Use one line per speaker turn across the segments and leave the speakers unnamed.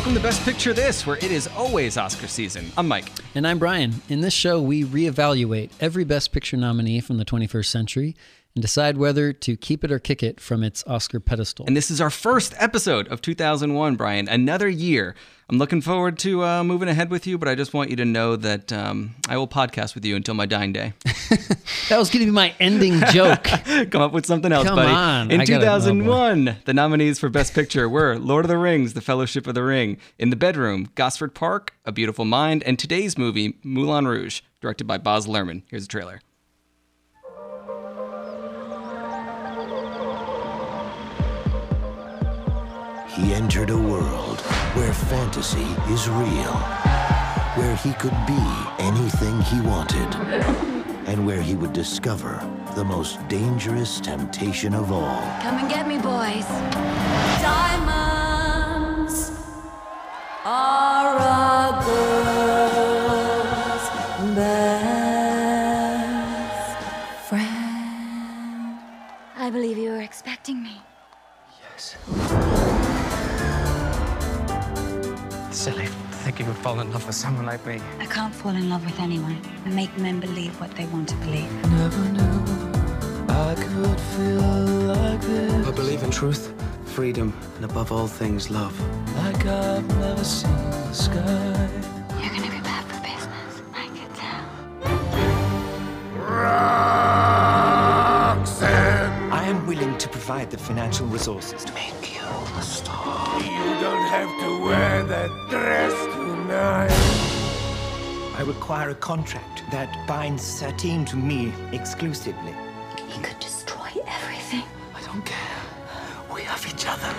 welcome to Best Picture This, where it is always Oscar season. I'm Mike.
And I'm Brian. In this show, we reevaluate every Best Picture nominee from the 21st century and decide whether to keep it or kick it from its Oscar pedestal.
And this is our first episode of 2001, Brian. Another year. I'm looking forward to uh, moving ahead with you, but I just want you to know that um, I will podcast with you until my dying day.
that was going to be my ending joke.
Come up with something else,
Come
buddy.
on.
In
I gotta-
2001, the nominees for Best Picture were Lord of the Rings, The Fellowship of the Ring, In the Bedroom, Gosford Park, A Beautiful Mind, and today's movie, Moulin Rouge, directed by Baz Luhrmann. Here's a trailer.
He entered a world where fantasy is real, where he could be anything he wanted, and where he would discover the most dangerous temptation of all.
Come and get me, boys. Diamonds are a girl's
Silly. Think you would fall in love with someone like me.
I can't fall in love with anyone. I make men believe what they want to believe.
I could feel like this. I believe in truth, freedom, and above all things, love.
You're gonna be bad for business. I can tell.
I am willing to provide the financial resources to make you a star.
You don't have to wear that dress tonight.
I require a contract that binds Satine to me exclusively.
He could destroy everything.
I don't care. We have each other.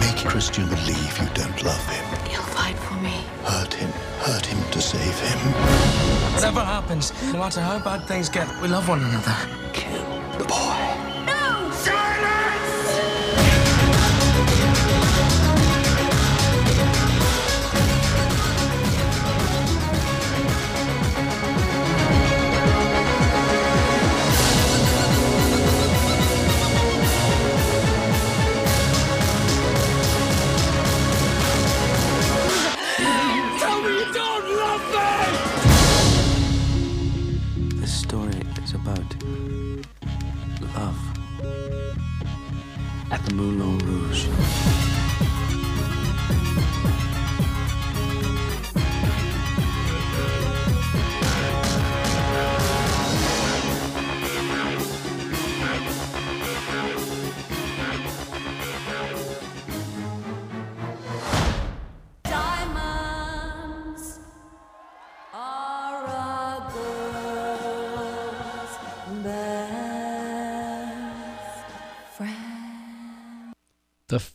Make Christian believe you don't love him.
He'll fight for me.
Hurt him. Hurt him to save him.
Whatever happens, no matter how bad things get, we love one another.
Kill the boy.
This story is about love at the Moulin Rouge.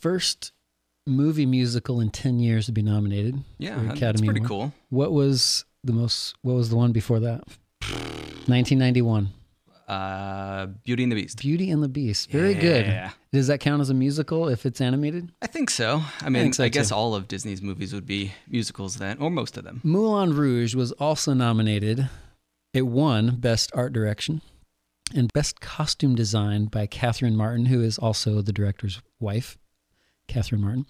First movie musical in 10 years to be nominated.
Yeah,
for
that's
Academy
pretty
Award.
cool.
What was the most, what was the one before that? 1991.
Uh, Beauty and the Beast.
Beauty and the Beast. Very
Yeah.
good. Does that count as a musical if it's animated?
I think so. I mean, I,
so,
guess all of Disney's movies would be musicals then, or most of them.
Moulin Rouge was also nominated. It won Best Art Direction and Best Costume Design by Catherine Martin, who is also the director's wife, Catherine Martin.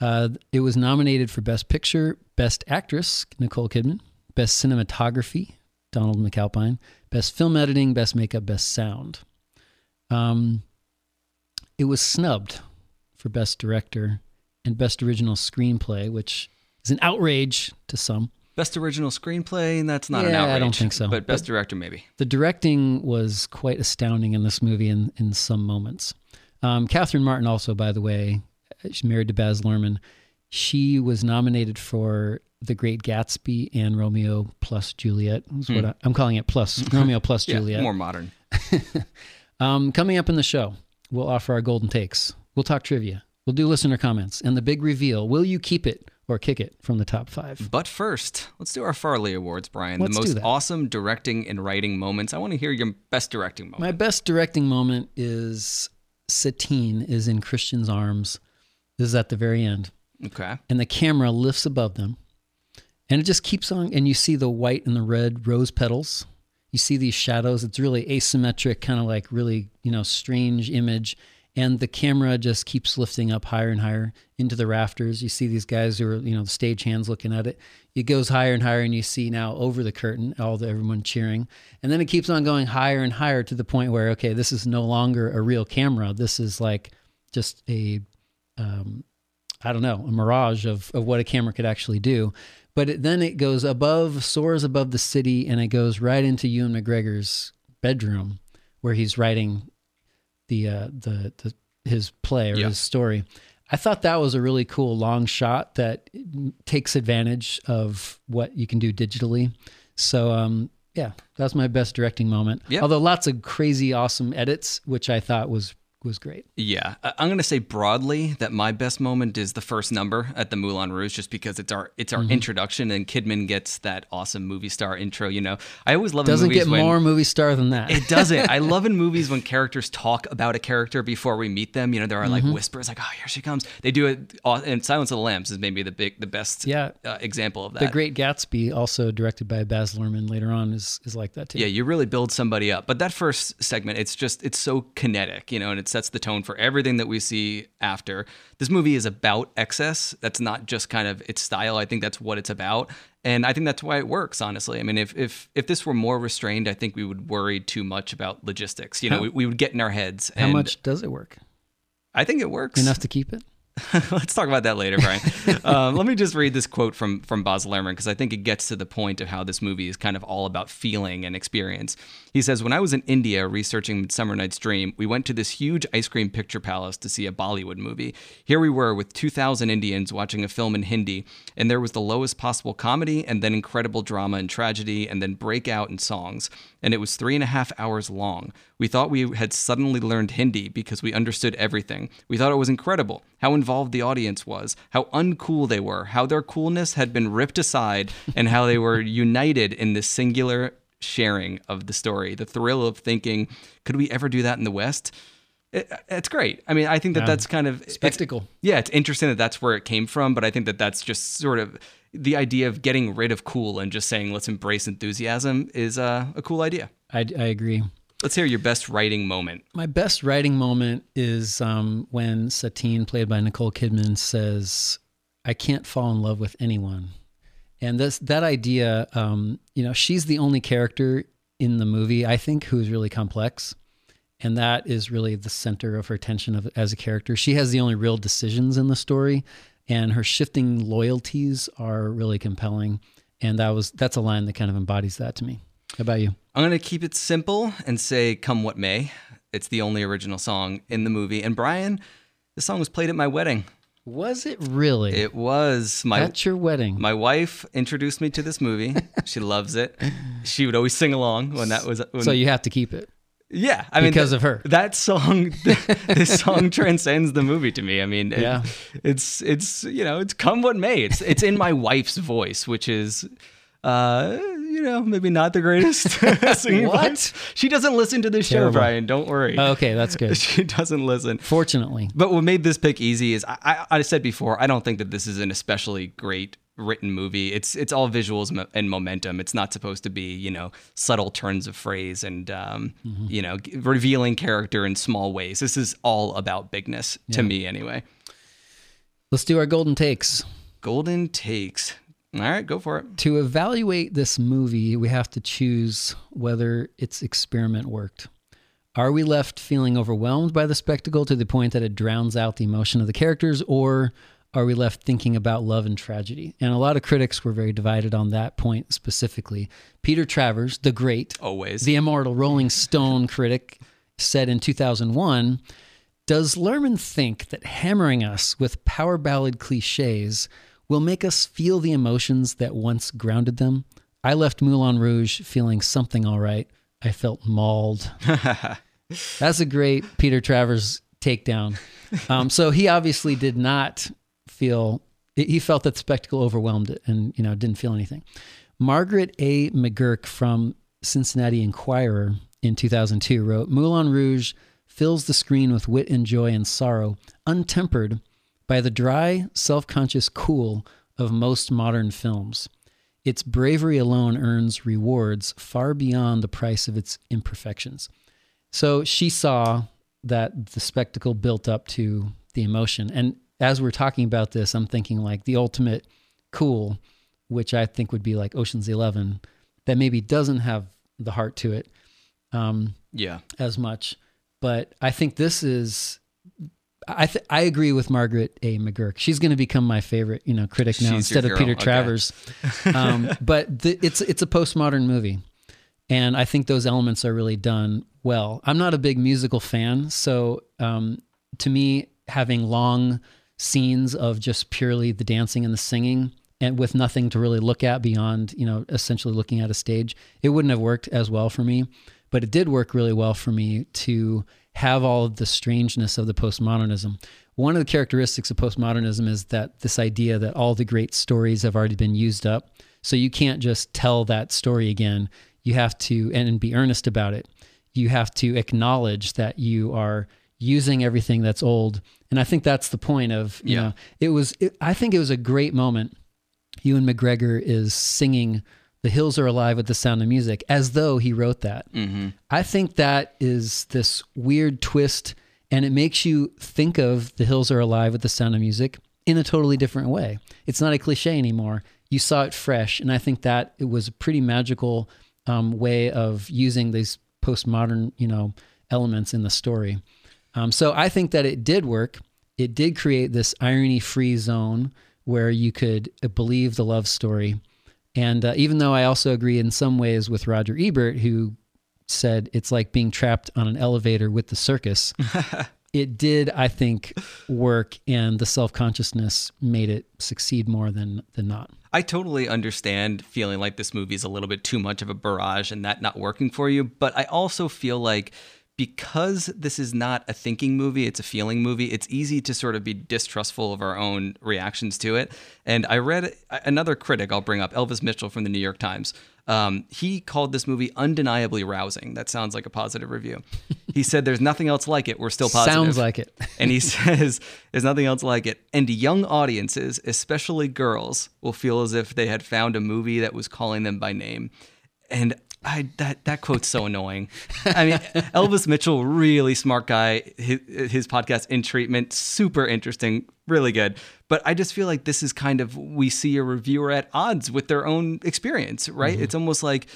Uh, it was nominated for Best Picture, Best Actress, Nicole Kidman, Best Cinematography, Donald McAlpine, Best Film Editing, Best Makeup, Best Sound. Um, it was snubbed for Best Director and Best Original Screenplay, which is an outrage to some.
Best original screenplay, and that's not an outrage.
I don't think so.
But best
But-
director, maybe.
The directing was quite astounding in this movie in, in some moments. Um, Catherine Martin, also, by the way, she's married to Baz Luhrmann. She was nominated for The Great Gatsby and Romeo plus Juliet. Is what I, I'm calling it plus Romeo plus
Hmm. Yeah,
Juliet.
more modern.
Um, coming up in the show, we'll offer our golden takes. We'll talk trivia. We'll do listener comments and the big reveal. Will you keep it or kick it from the top five?
But first, let's do our Farley Awards, Brian.
Let's
the most awesome directing and writing moments. I want to hear your best directing moment.
My best directing moment is Satine is in Christian's arms. This is at the very end.
okay.
and the camera lifts above them and it just keeps on and you see the white and the red rose petals you see these shadows it's really asymmetric kind of like really you know strange image and the camera just keeps lifting up higher and higher into the rafters. You see these guys who are, you know, the stage hands looking at it. It goes higher and higher, and you see now over the curtain all the everyone cheering, and then it keeps on going higher and higher to the point where okay, this is no longer a real camera. This is like just a, um, I don't know, a mirage of of what a camera could actually do. But it, then it goes above, soars above the city, and it goes right into Ewan McGregor's bedroom, where he's writing the uh, the the his play or
Yeah.
his story. I thought that was a really cool long shot that takes advantage of what you can do digitally. So um, yeah, that's my best directing moment.
Yeah.
Although lots of crazy, awesome edits, which I thought was was great.
Yeah, I'm gonna say broadly that my best moment is the first number at the Moulin Rouge, just because it's our it's our
Mm-hmm.
introduction, and Kidman gets that awesome movie star intro. You know, I always love in
Doesn't get
when,
more movie star than that.
It doesn't. I love in movies when characters talk about a character before we meet them. You know, there are
Mm-hmm.
like whispers, like "Oh, here she comes." They do it. And Silence of the Lambs is maybe the big, the best,
Yeah.
uh, example of that.
the Great Gatsby, also directed by Baz Luhrmann, later on is is like that too.
Yeah, you really build somebody up. But that first segment, it's just it's so kinetic, you know, and it sets the tone for everything that we see after. This movie is about excess. That's not just kind of its style. I think that's what it's about. And I think that's why it works, honestly. I mean, if if if this were more restrained, I think we would worry too much about logistics. You know, we, we would get in our heads.
How much does it work?
I think it works.
Enough to keep it?
Let's talk about that later, Brian. um, let me just read this quote from from Baz Luhrmann because I think it gets to the point of how this movie is kind of all about feeling and experience. He says, "When I was in India researching Midsummer Night's Dream, we went to this huge ice cream picture palace to see a Bollywood movie. Here we were with 2,000 Indians watching a film in Hindi, and there was the lowest possible comedy, and then incredible drama and tragedy, and then breakout in songs. And it was three and a half hours long. We thought we had suddenly learned Hindi because we understood everything. We thought it was incredible how involved the audience was, how uncool they were, how their coolness had been ripped aside, and how they were united in this singular sharing of the story. The thrill of thinking, could we ever do that in the West? It, it's great. I mean, I think that
Yeah.
that's kind of it's-
Spectacle.
yeah, it's interesting that that's where it came from, but I think that that's just sort of the idea of getting rid of cool and just saying let's embrace enthusiasm is uh, a cool idea.
I, I agree.
Let's hear your best writing moment.
My best writing moment is um, when Satine, played by Nicole Kidman, says, "I can't fall in love with anyone," and this that idea, um, you know, she's the only character in the movie I think who's really complex, and that is really the center of her tension of as a character. She has the only real decisions in the story, and her shifting loyalties are really compelling, and that was that's a line that kind of embodies that to me. How about you?
I'm going to keep it simple and say Come What May. It's the only original song in the movie. And Brian, this song was played at my wedding.
Was it really?
It was my
At your wedding.
my wife introduced me to this movie. she loves it. She would always sing along when that was when,
so you have to keep it.
Yeah, I mean
Because
th-
of her.
That song, this song transcends the movie to me. I mean, it-
Yeah.
it's it's you know it's come what may. It's it's in my wife's voice, which is, uh, you know, maybe not the greatest singing
What?
voice. She doesn't listen to this show,
Terrible.
Brian. Don't worry.
Okay, that's good.
She doesn't listen.
Fortunately,
But what made this pick easy is I, I, I said before I don't think that this is an especially great written movie. It's it's all visuals and momentum. It's not supposed to be you know subtle turns of phrase and um, you know g- revealing character in small ways. This is all about bigness to me anyway.
let's do our golden takes.
Golden takes. All right, go for it.
To evaluate this movie, we have to choose whether its experiment worked. Are we left feeling overwhelmed by the spectacle to the point that it drowns out the emotion of the characters, or are we left thinking about love and tragedy? And a lot of critics were very divided on that point specifically. Peter Travers, the great,
Always.
the immortal Rolling Stone critic, said in 2001 Does Luhrmann think that hammering us with power ballad cliches will make us feel the emotions that once grounded them? I left Moulin Rouge feeling something all right. I felt mauled. That's a great Peter Travers takedown. Um, so he obviously did not feel he felt that the spectacle overwhelmed it and you know didn't feel anything. Margaret A. McGurk from Cincinnati Enquirer in 2002 wrote Moulin Rouge fills the screen with wit and joy and sorrow, untempered by the dry, self conscious cool of most modern films. Its bravery alone earns rewards far beyond the price of its imperfections. So she saw that the spectacle built up to the emotion. And as we're talking about this, I'm thinking like the ultimate cool, which I think would be like Ocean's Eleven, that maybe doesn't have the heart to it um,
Yeah.
as much. But I think this is. I th- I agree with Margaret A. McGurk. She's going to become my favorite, you know, critic now
She's
instead of Peter
okay.
Travers. Um, but the, it's it's a postmodern movie, and I think those elements are really done well. I'm not a big musical fan, so um, to me, having long scenes of just purely the dancing and the singing, and with nothing to really look at beyond, you know, essentially looking at a stage, it wouldn't have worked as well for me. But it did work really well for me to have all of the strangeness of the postmodernism. One of the characteristics of postmodernism is that this idea that all the great stories have already been used up. So you can't just tell that story again. You have to, and be earnest about it. You have to acknowledge that you are using everything that's old. And I think that's the point of, you
Yeah.
know, it was, it, I think it was a great moment. Ewan McGregor is singing The Hills Are Alive with the Sound of Music as though he wrote that.
Mm-hmm.
I think that is this weird twist, and it makes you think of The Hills Are Alive with the Sound of Music in a totally different way. It's not a cliche anymore. You saw it fresh, and I think that it was a pretty magical um, way of using these postmodern, you know, elements in the story. Um, so I think that it did work. It did create this irony-free zone where you could believe the love story. And uh, even though I also agree in some ways with Roger Ebert, who said it's like being trapped on an elevator with the circus, it did, I think, work, and the self consciousness made it succeed more than than not.
I totally understand feeling like this movie is a little bit too much of a barrage and that not working for you, but I also feel like because this is not a thinking movie, it's a feeling movie, it's easy to sort of be distrustful of our own reactions to it. And I read another critic I'll bring up, Elvis Mitchell from the New York Times. Um, he called this movie undeniably rousing. That sounds like a positive review. He said, There's nothing else like it. We're still positive.
Sounds like it.
and he says there's nothing else like it. And young audiences, especially girls, will feel as if they had found a movie that was calling them by name. And I that that quote's so annoying. I mean, Elvis Mitchell, really smart guy. His, his podcast in treatment, super interesting, really good. But I just feel like this is kind of we see a reviewer at odds with their own experience, right? Mm-hmm. It's almost like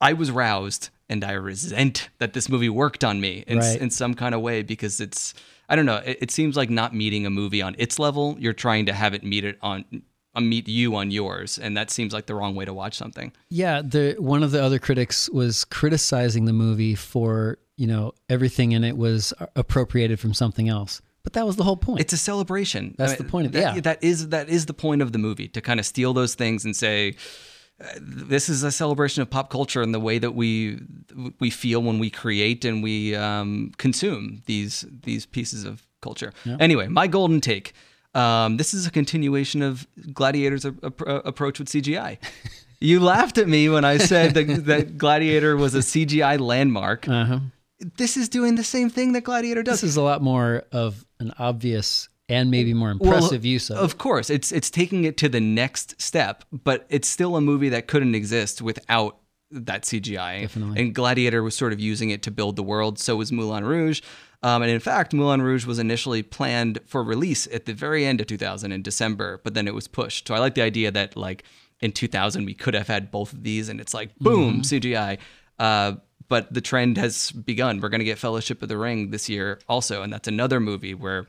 I was roused and I resent that this movie worked on me in,
Right.
in some kind of way because it's I don't know. It, it seems like not meeting a movie on its level. You're trying to have it meet it on uh, meet you on yours, and that seems like the wrong way to watch something.
Yeah, the one of the other critics was criticizing the movie for you know everything in it was appropriated from something else, but that was the whole point.
It's a celebration.
That's the point of-
that,
yeah.
That is that is the point of the movie to kind of steal those things and say. uh, This is a celebration of pop culture and the way that we we feel when we create and we um, consume these these pieces of culture. Anyway, my golden take. Um, this is a continuation of Gladiator's a- a- approach with CGI. You laughed at me when I said that, that Gladiator was a CGI landmark.
uh-huh.
This is doing the same thing that Gladiator does.
This is a lot more of an obvious and maybe more
Well,
impressive use of. it.
Of course, it's it's taking it to the next step, but it's still a movie that couldn't exist without that CGI.
Definitely.
And Gladiator was sort of using it to build the world. So was Moulin Rouge. Um, and in fact, Moulin Rouge was initially planned for release at the very end of 2000 in December, but then it was pushed. So I like the idea that like in 2000 we could have had both of these, and it's like boom CGI. Uh, but the trend has begun. We're going to get Fellowship of the Ring this year also, and that's another movie where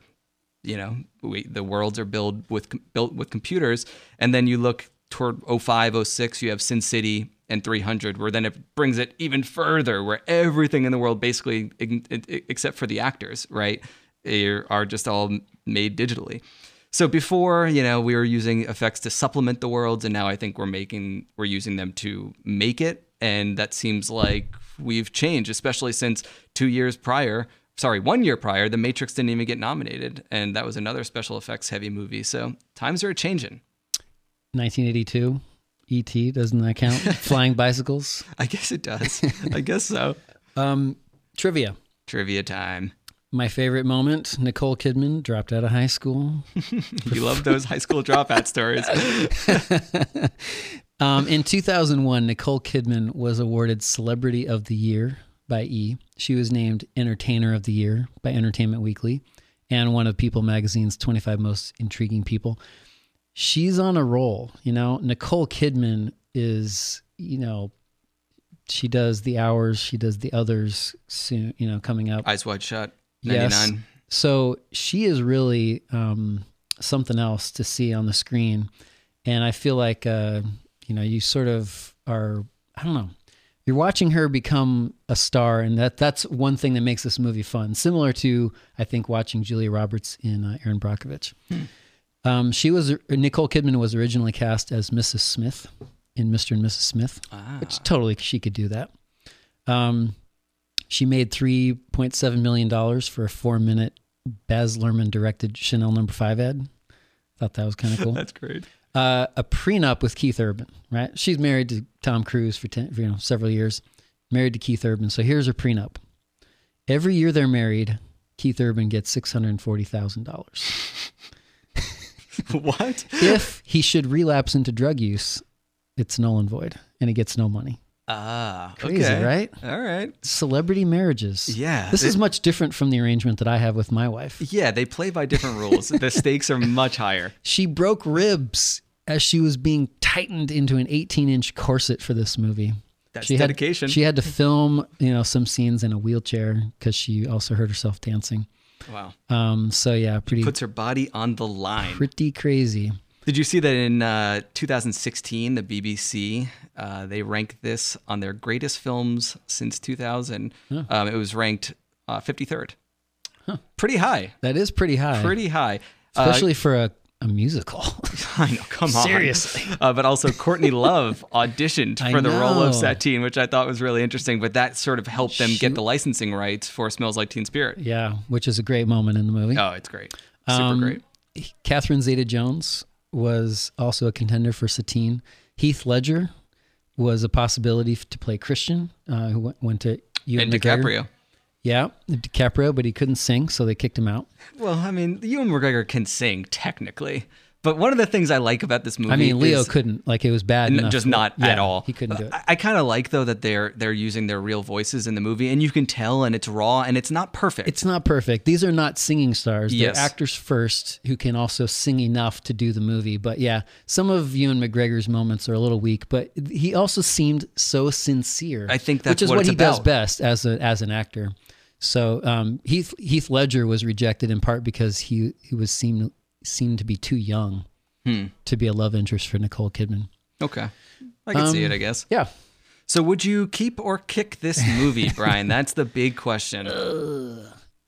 you know we, the worlds are built with built with computers and then you look toward 05 06 you have sin city and 300 where then it brings it even further where everything in the world basically except for the actors right are just all made digitally so before you know we were using effects to supplement the worlds and now i think we're making we're using them to make it and that seems like we've changed especially since two years prior sorry, one year prior, The Matrix didn't even get nominated, and that was another special effects heavy movie. So times are changing.
1982, E.T. doesn't that count? Flying bicycles.
I guess it does. I guess so.
Um, trivia.
Trivia time.
My favorite moment: Nicole Kidman dropped out of high school.
You love those high school dropout stories.
Um, in 2001, Nicole Kidman was awarded Celebrity of the Year by E. She was named Entertainer of the Year by Entertainment Weekly and one of People magazine's 25 most intriguing people. She's on a roll, you know. Nicole Kidman is, you know, she does the hours, she does the others soon, you know, coming up.
Eyes Wide Shut,
Yes.
99.
So she is really um, something else to see on the screen, and I feel like uh, you know you sort of are. I don't know. You're watching her become a star, and that that's one thing that makes this movie fun. Similar to I think watching Julia Roberts in uh, Erin Brockovich. Um, she was Nicole Kidman was originally cast as Mrs. Smith in Mr. and Mrs. Smith, which totally she could do that. Um, she made three point seven million dollars for a four minute Baz Luhrmann directed Chanel Number Five ad. Thought that was kind of cool.
That's great.
uh, a prenup with Keith Urban. Right, she's married to Tom Cruise for, ten, for you know several years. Married to Keith Urban. So here's her prenup. Every year they're married, Keith Urban gets six hundred forty thousand dollars.
what?
if he should relapse into drug use, it's null and void, and he gets no money.
Ah,
Crazy,
okay.
right?
All right.
Celebrity marriages.
Yeah,
This is much different from the arrangement that I have with my wife.
Yeah, they play by different rules. the stakes are much higher.
She broke ribs as she was being tightened into an 18 inch corset for this movie.
That's
she
dedication.
Had, she had to film, you know, some scenes in a wheelchair because she also hurt herself dancing.
Wow.
Um, so yeah, pretty
Puts her body on the line.
pretty crazy.
Did you see that in uh, 2016, the BBC uh, they ranked this on their greatest films since 2000? Um, it was ranked uh, 53rd. Pretty high.
That is pretty high,
Pretty high. Uh,
especially for a, a musical.
I know, come on.
Seriously.
Uh, but also, Courtney Love auditioned for the role of. Satine, which I thought was really interesting. But that sort of helped them
She-
get the licensing rights for Smells Like Teen Spirit.
yeah, which is a great moment in the movie.
Oh, it's great. Super
Um,
great.
Catherine Zeta Jones was also a contender for Satine. Heath Ledger was a possibility to play Christian, uh, who went, went to Ewan
And
McGregor.
DiCaprio.
Yeah, DiCaprio, but he couldn't sing, so they kicked him out.
Well, I mean, Ewan McGregor can sing technically, but one of the things I like about this movie,
I mean, Leo
is,
couldn't. Like it was bad.
n- just not
yeah,
at all.
He couldn't do it.
I, I kind of like though that they're they're using their real voices in the movie, and you can tell, and it's raw, and it's not perfect.
It's not perfect. These are not singing stars. They're
Yes.
actors first who can also sing enough to do the movie. But yeah, some of Ewan McGregor's moments are a little weak, but he also seemed so sincere.
I think that's
which is
what
what, he does best as a as an actor. So um, Heath Heath Ledger was rejected in part because he he was seemed seemed to be too young
Hmm.
to be a love interest for Nicole Kidman.
okay. I can see
Um,
it, I guess.
Yeah,
So, would you keep or kick this movie, Brian? That's the big question.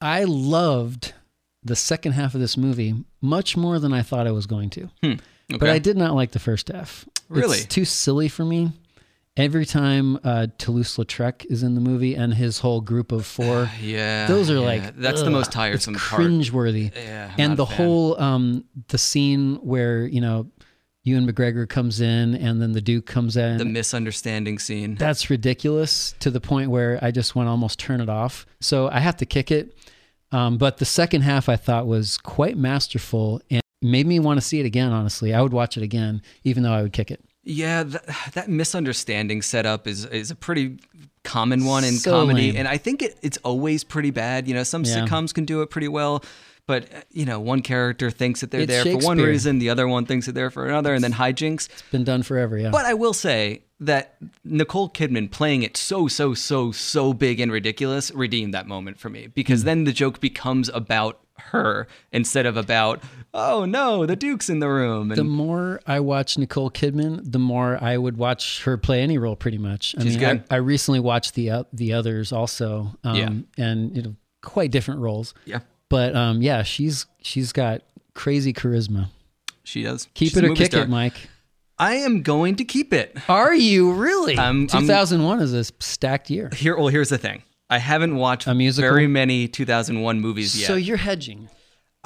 I loved the second half of this movie much more than I thought I was going to. But
Okay.
I did not like the first half.
Really?
It's too silly for me. Every time uh, Toulouse-Lautrec is in the movie and his whole group of four,
Yeah,
those are
yeah.
like
that's the most tiresome
it's
part.
cringeworthy.
Yeah, I'm
and the whole um, the scene where you know Ewan McGregor comes in and then the Duke comes in.
The misunderstanding scene.
That's ridiculous to the point where I just want to almost turn it off. So I have to kick it. Um, but the second half I thought was quite masterful and made me want to see it again. Honestly, I would watch it again, even though I would kick it.
Yeah, th- that misunderstanding setup is is a pretty common one in
So
comedy,
lame.
and I think it, it's always pretty bad. You know, some
Yeah.
sitcoms can do it pretty well, but uh, you know, one character thinks that they're
It's
there for one reason, the other one thinks that they're there for another, and then hijinks.
It's been done forever. Yeah.
But I will say that Nicole Kidman playing it so, so, so, so big and ridiculous redeemed that moment for me because
Hmm.
then the joke becomes about her instead of about, oh no, the Duke's in the room. And
the more I watch Nicole Kidman, the more I would watch her play any role. Pretty much. I
She's
mean,
good.
I, I recently watched the uh, the others also. Um,
Yeah.
And you know, quite different roles.
yeah,
But um, yeah, she's she's got crazy charisma.
she does.
Keep
She's a
it or kick
star.
it, Mike.
I am going to keep it.
Are you really?
I'm- I'm-
2001 is a stacked year.
Here, well, here's the thing. I haven't watched
A musical?
very many 2001 movies yet.
So you're hedging,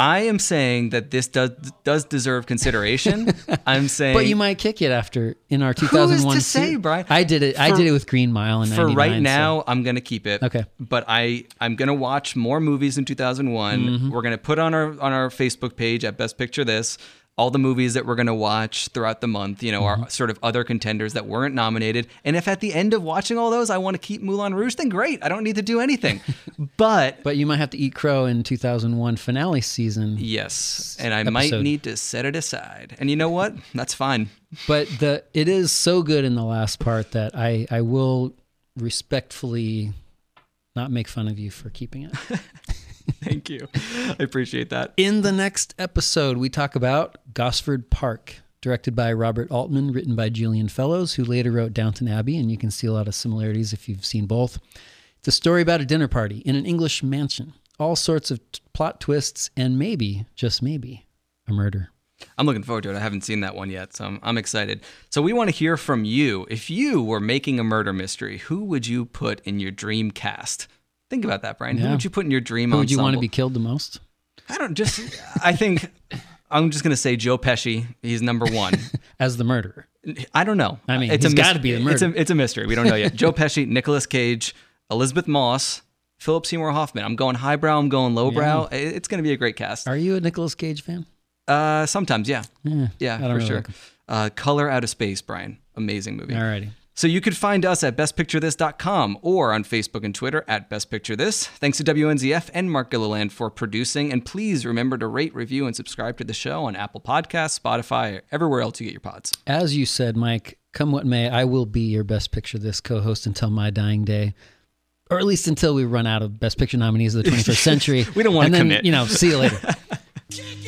I am saying that this does does deserve consideration. I'm saying,
but you might kick it after in our 2001.
Who is
2001.
to say. Brian?
I did it. I did it with Green Mile in
for
99,
right
so-
now, I'm gonna keep it.
Okay.
But I I'm gonna watch more movies in 2001.
Mm-hmm.
We're gonna put on our on our Facebook page at Best Picture this. All the movies that we're going to watch throughout the month, you know, our mm-hmm. sort of other contenders that weren't nominated. And if at the end of watching all those, I want to keep Moulin Rouge, then great. I don't need to do anything. but
But you might have to eat crow in 2001 finale season.
yes, and I might need to set it aside. And you know what? That's fine.
But the it is so good in the last part that I I will respectfully not make fun of you for keeping it.
Thank you. I appreciate that.
In the next episode, we talk about Gosford Park, directed by Robert Altman, written by Julian Fellowes, who later wrote Downton Abbey, and you can see a lot of similarities if you've seen both. It's a story about a dinner party in an English mansion, all sorts of t- plot twists, and maybe, just maybe, a murder.
I'm looking forward to it. I haven't seen that one yet, so I'm, I'm excited. So we want to hear from you. If you were making a murder mystery, who would you put in your dream cast? Think about that, Brian. Who would you put in your dream
Who would you want to be killed the most?
I don't just. I think I'm just gonna say Joe Pesci. He's number one.
As the murderer.
I don't know.
I mean,
it's
he's
a
gotta be the
It's a,
murderer.
it's a mystery. We don't know yet. Joe Pesci, Nicolas Cage, Elisabeth Moss, Philip Seymour Hoffman. I'm going highbrow. I'm going lowbrow. It- It's gonna be a great cast.
Are you a Nicolas Cage fan?
Uh, sometimes, yeah,
Yeah,
yeah, for
really
sure.
like.
Uh, Color Out of Space, Brian. Amazing movie.
Alrighty.
So you could find us at bestpicturethis.com or on Facebook and Twitter at bestpicturethis. Thanks to WNZF and Mark Gilliland for producing. And please remember to rate, review, and subscribe to the show on Apple Podcasts, Spotify, or everywhere else you get your pods.
As you said, Mike, come what may, I will be your Best Picture This co host until my dying day. Or at least until we run out of Best Picture nominees of the 21st century.
We don't wanna
And then,
commit.
You know, see you later.